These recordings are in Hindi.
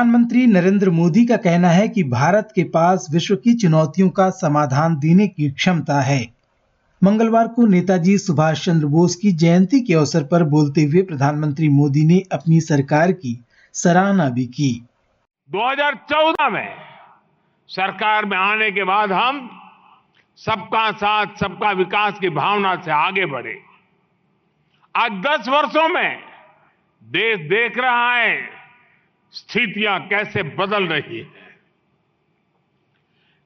प्रधानमंत्री नरेंद्र मोदी का कहना है कि भारत के पास विश्व की चुनौतियों का समाधान देने की क्षमता है। मंगलवार को नेताजी सुभाष चंद्र बोस की जयंती के अवसर पर बोलते हुए प्रधानमंत्री मोदी ने अपनी सरकार की सराहना भी की। 2014 में सरकार में आने के बाद हम सबका साथ, सबका विकास की भावना से आगे बढ़े। आज 10 वर्षों में देश देख रहा है स्थितियाँ कैसे बदल रही है?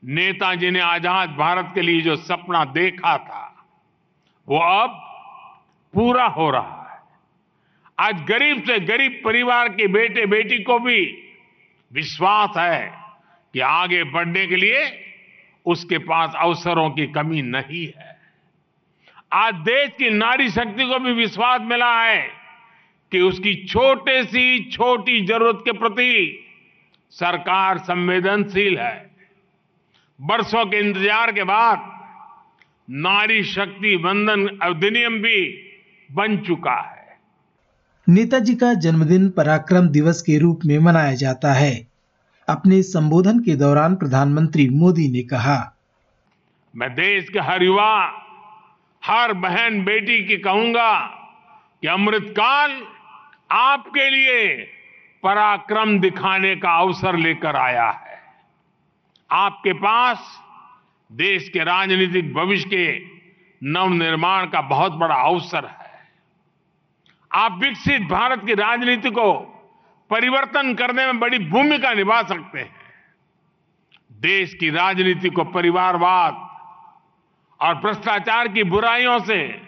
नेताजी ने आज़ाद भारत के लिए जो सपना देखा था, वो अब पूरा हो रहा है। आज गरीब से गरीब परिवार के बेटे बेटी को भी विश्वास है कि आगे बढ़ने के लिए उसके पास अवसरों की कमी नहीं है। आज देश की नारी शक्ति को भी विश्वास मिला है। कि उसकी छोटे सी छोटी ज़रूरत के प्रति सरकार संवेदनशील है। वर्षों के इंतज़ार के बाद नारी शक्ति वंदन अधिनियम भी बन चुका है। नेताजी का जन्मदिन पराक्रम दिवस के रूप में मनाया जाता है। अपने संबोधन के दौरान प्रधानमंत्री मोदी ने कहा मैं देश के हर युवा हर बहन बेटी की कहूँगा कि अमृतकाल आपके लिए पराक्रम दिखाने का अवसर लेकर आया है। आपके पास देश के राजनीतिक भविष्य के नवनिर्माण का बहुत बड़ा अवसर है। आप विकसित भारत की राजनीति को परिवर्तन करने में बड़ी भूमिका निभा सकते हैं। देश की राजनीति को परिवारवाद और भ्रष्टाचार की बुराइयों से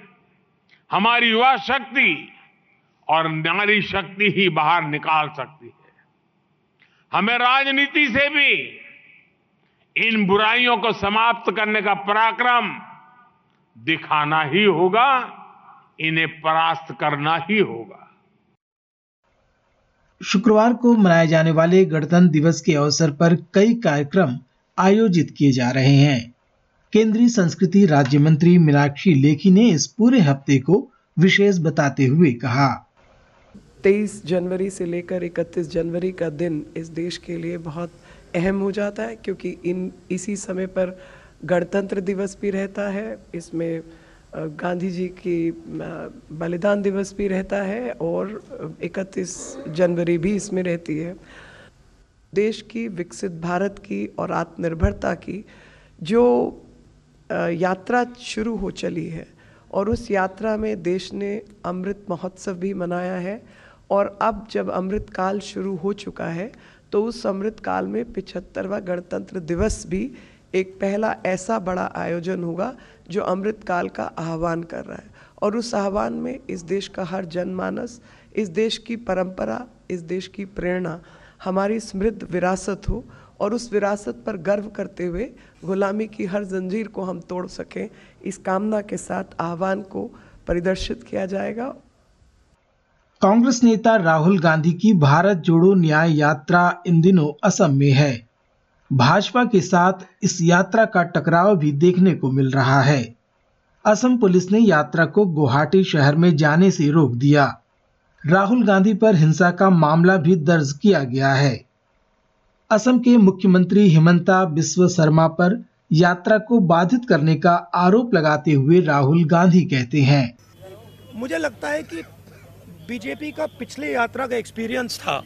हमारी युवा शक्ति और नारी शक्ति ही बाहर निकाल सकती है। हमें राजनीति से भी इन बुराइयों को समाप्त करने का पराक्रम दिखाना ही होगा, इन्हें परास्त करना ही होगा। शुक्रवार को मनाए जाने वाले गणतंत्र दिवस के अवसर पर कई कार्यक्रम आयोजित किए जा रहे हैं। केंद्रीय संस्कृति राज्य मंत्री मीनाक्षी लेखी ने इस पूरे हफ़्ते को विशेष बताते हुए कहा। 23 जनवरी से लेकर 31 जनवरी का दिन इस देश के लिए बहुत अहम हो जाता है, क्योंकि इन, इसी समय पर गणतंत्र दिवस भी रहता है, इसमें गांधी जी की बलिदान दिवस भी रहता है और 31 जनवरी भी इसमें रहती है। देश की विकसित भारत की और आत्मनिर्भरता की जो यात्रा शुरू हो चली है और उस यात्रा में देश ने अमृत महोत्सव भी मनाया है और अब जब अमृत काल शुरू हो चुका है तो उस अमृत काल में पिछहत्तरवा गणतंत्र दिवस भी एक पहला ऐसा बड़ा आयोजन होगा जो अमृत काल का आह्वान कर रहा है। और उस आह्वान में इस देश का हर जनमानस, इस देश की परंपरा, इस देश की प्रेरणा, हमारी समृद्ध विरासत हो और उस विरासत पर गर्व करते हुए गुलामी की हर जंजीर को हम तोड़ सकें, इस कामना के साथ आह्वान को परिदर्शित किया जाएगा। कांग्रेस नेता राहुल गांधी की भारत जोड़ो न्याय यात्रा इन दिनों असम में है। भाजपा के साथ इस यात्रा का टकराव भी देखने को मिल रहा है। असम पुलिस ने यात्रा को गुवाहाटी शहर में जाने से रोक दिया। राहुल गांधी पर हिंसा का मामला भी दर्ज किया गया है। असम के मुख्यमंत्री हिमंता बिस्व शर्मा पर यात्रा को बाधित करने का आरोप लगाते हुए राहुल गांधी कहते हैं। मुझे लगता है कि बीजेपी का पिछले यात्रा का एक्सपीरियंस था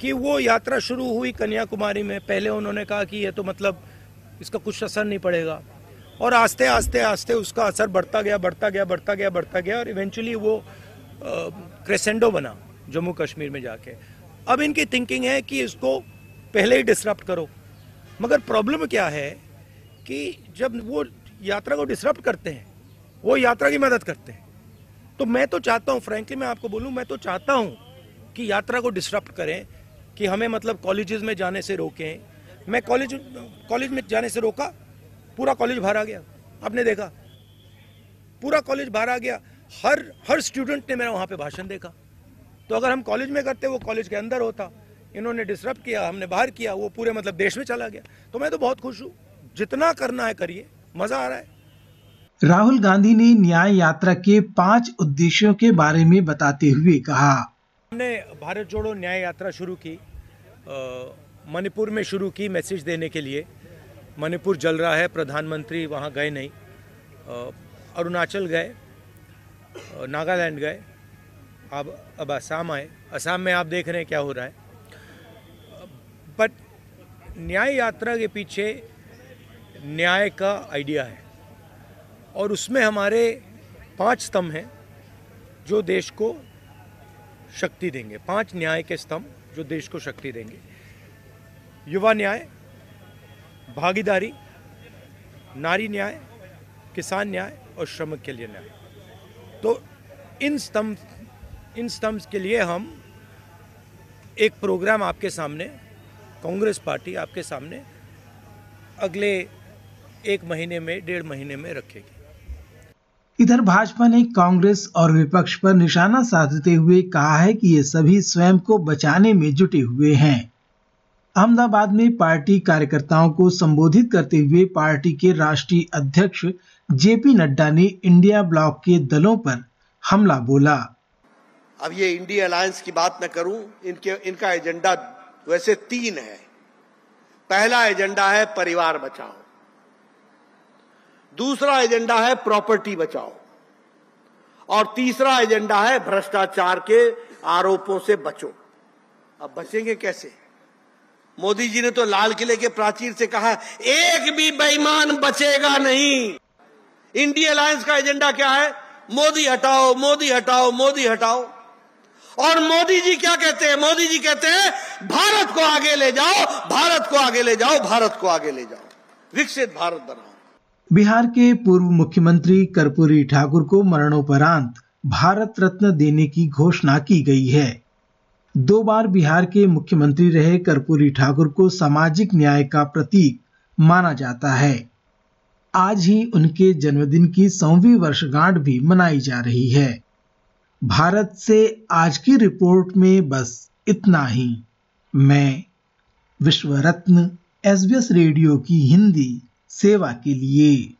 कि वो यात्रा शुरू हुई कन्याकुमारी में। पहले उन्होंने कहा कि ये तो मतलब इसका कुछ असर नहीं पड़ेगा। और आस्ते आस्ते आस्ते उसका असर बढ़ता गया बढ़ता गया बढ़ता गया बढ़ता गया और इवेंचुअली वो क्रेसेंडो बना जम्मू कश्मीर में जाके। अब इनकी थिंकिंग है कि इसको पहले ही डिसरप्ट करो। मगर प्रॉब्लम क्या है कि जब वो यात्रा को डिसरप्ट करते हैं, वो यात्रा की मदद करते हैं। तो मैं तो चाहता हूँ फ्रेंकली मैं आपको बोलूँ, मैं तो चाहता हूँ कि यात्रा को डिसरप्ट करें, कि हमें मतलब कॉलेजेस में जाने से रोकें। मैं कॉलेज कॉलेज में जाने से रोका, पूरा कॉलेज बाहर आ गया। आपने देखा? पूरा कॉलेज बाहर आ गया। हर हर स्टूडेंट ने मेरा वहाँ पे भाषण देखा। तो अगर हम कॉलेज में करते, वो कॉलेज के अंदर होता। इन्होंने डिस्टर्ब किया, हमने बाहर किया, वो पूरे मतलब देश में चला गया। तो मैं तो बहुत खुश हूँ। जितना करना है करिए, मज़ा आ रहा है। राहुल गांधी ने न्याय यात्रा के पाँच उद्देश्यों के बारे में बताते हुए कहा। हमने भारत जोड़ो न्याय यात्रा शुरू की मणिपुर में शुरू की मैसेज देने के लिए। मणिपुर जल रहा है, प्रधानमंत्री वहाँ गए नहीं। अरुणाचल गए नागालैंड गए, अब अब असम आए। असम में आप देख रहे हैं क्या हो रहा है। बट न्याय यात्रा के पीछे न्याय का आइडिया है। और उसमें हमारे पाँच स्तंभ हैं जो देश को शक्ति देंगे। पाँच न्याय के स्तंभ जो देश को शक्ति देंगे। युवा न्याय, भागीदारी, नारी न्याय, किसान न्याय और श्रमिक के लिए न्याय। तो इन स्तंभ इन स्तंभ के लिए हम एक प्रोग्राम आपके सामने, कांग्रेस पार्टी आपके सामने अगले एक महीने में, डेढ़ महीने में रखेगी। इधर भाजपा ने कांग्रेस और विपक्ष पर निशाना साधते हुए कहा है कि ये सभी स्वयं को बचाने में जुटे हुए हैं। अहमदाबाद में पार्टी कार्यकर्ताओं को संबोधित करते हुए पार्टी के राष्ट्रीय अध्यक्ष जेपी नड्डा ने इंडिया ब्लॉक के दलों पर हमला बोला। अब ये इंडिया अलायंस की बात न करूँ, इनके, इनका एजेंडा वैसे तीन है। पहला एजेंडा है परिवार बचाओ। दूसरा एजेंडा है प्रॉपर्टी बचाओ। और तीसरा एजेंडा है भ्रष्टाचार के आरोपों से बचो। अब बचेंगे कैसे? मोदी जी ने तो लाल किले के प्राचीर से कहा, एक भी बेईमान बचेगा नहीं। इंडिया अलायंस का एजेंडा क्या है? मोदी हटाओ मोदी हटाओ मोदी हटाओ। और मोदी जी क्या कहते हैं? मोदी जी कहते हैं, भारत को आगे ले जाओ, भारत को आगे ले जाओ, भारत को आगे ले जाओ। विकसित भारत बनाओ। बिहार के पूर्व मुख्यमंत्री कर्पूरी ठाकुर को मरणोपरांत भारत रत्न देने की घोषणा की गई है। दो बार बिहार के मुख्यमंत्री रहे कर्पूरी ठाकुर को सामाजिक न्याय का प्रतीक माना जाता है। आज ही उनके जन्मदिन की सौवीं वर्षगांठ भी मनाई जा रही है। भारत से आज की रिपोर्ट में बस इतना ही। मैं विश्व रत्न एसबीएस रेडियो की हिंदी। सेवा के लिए।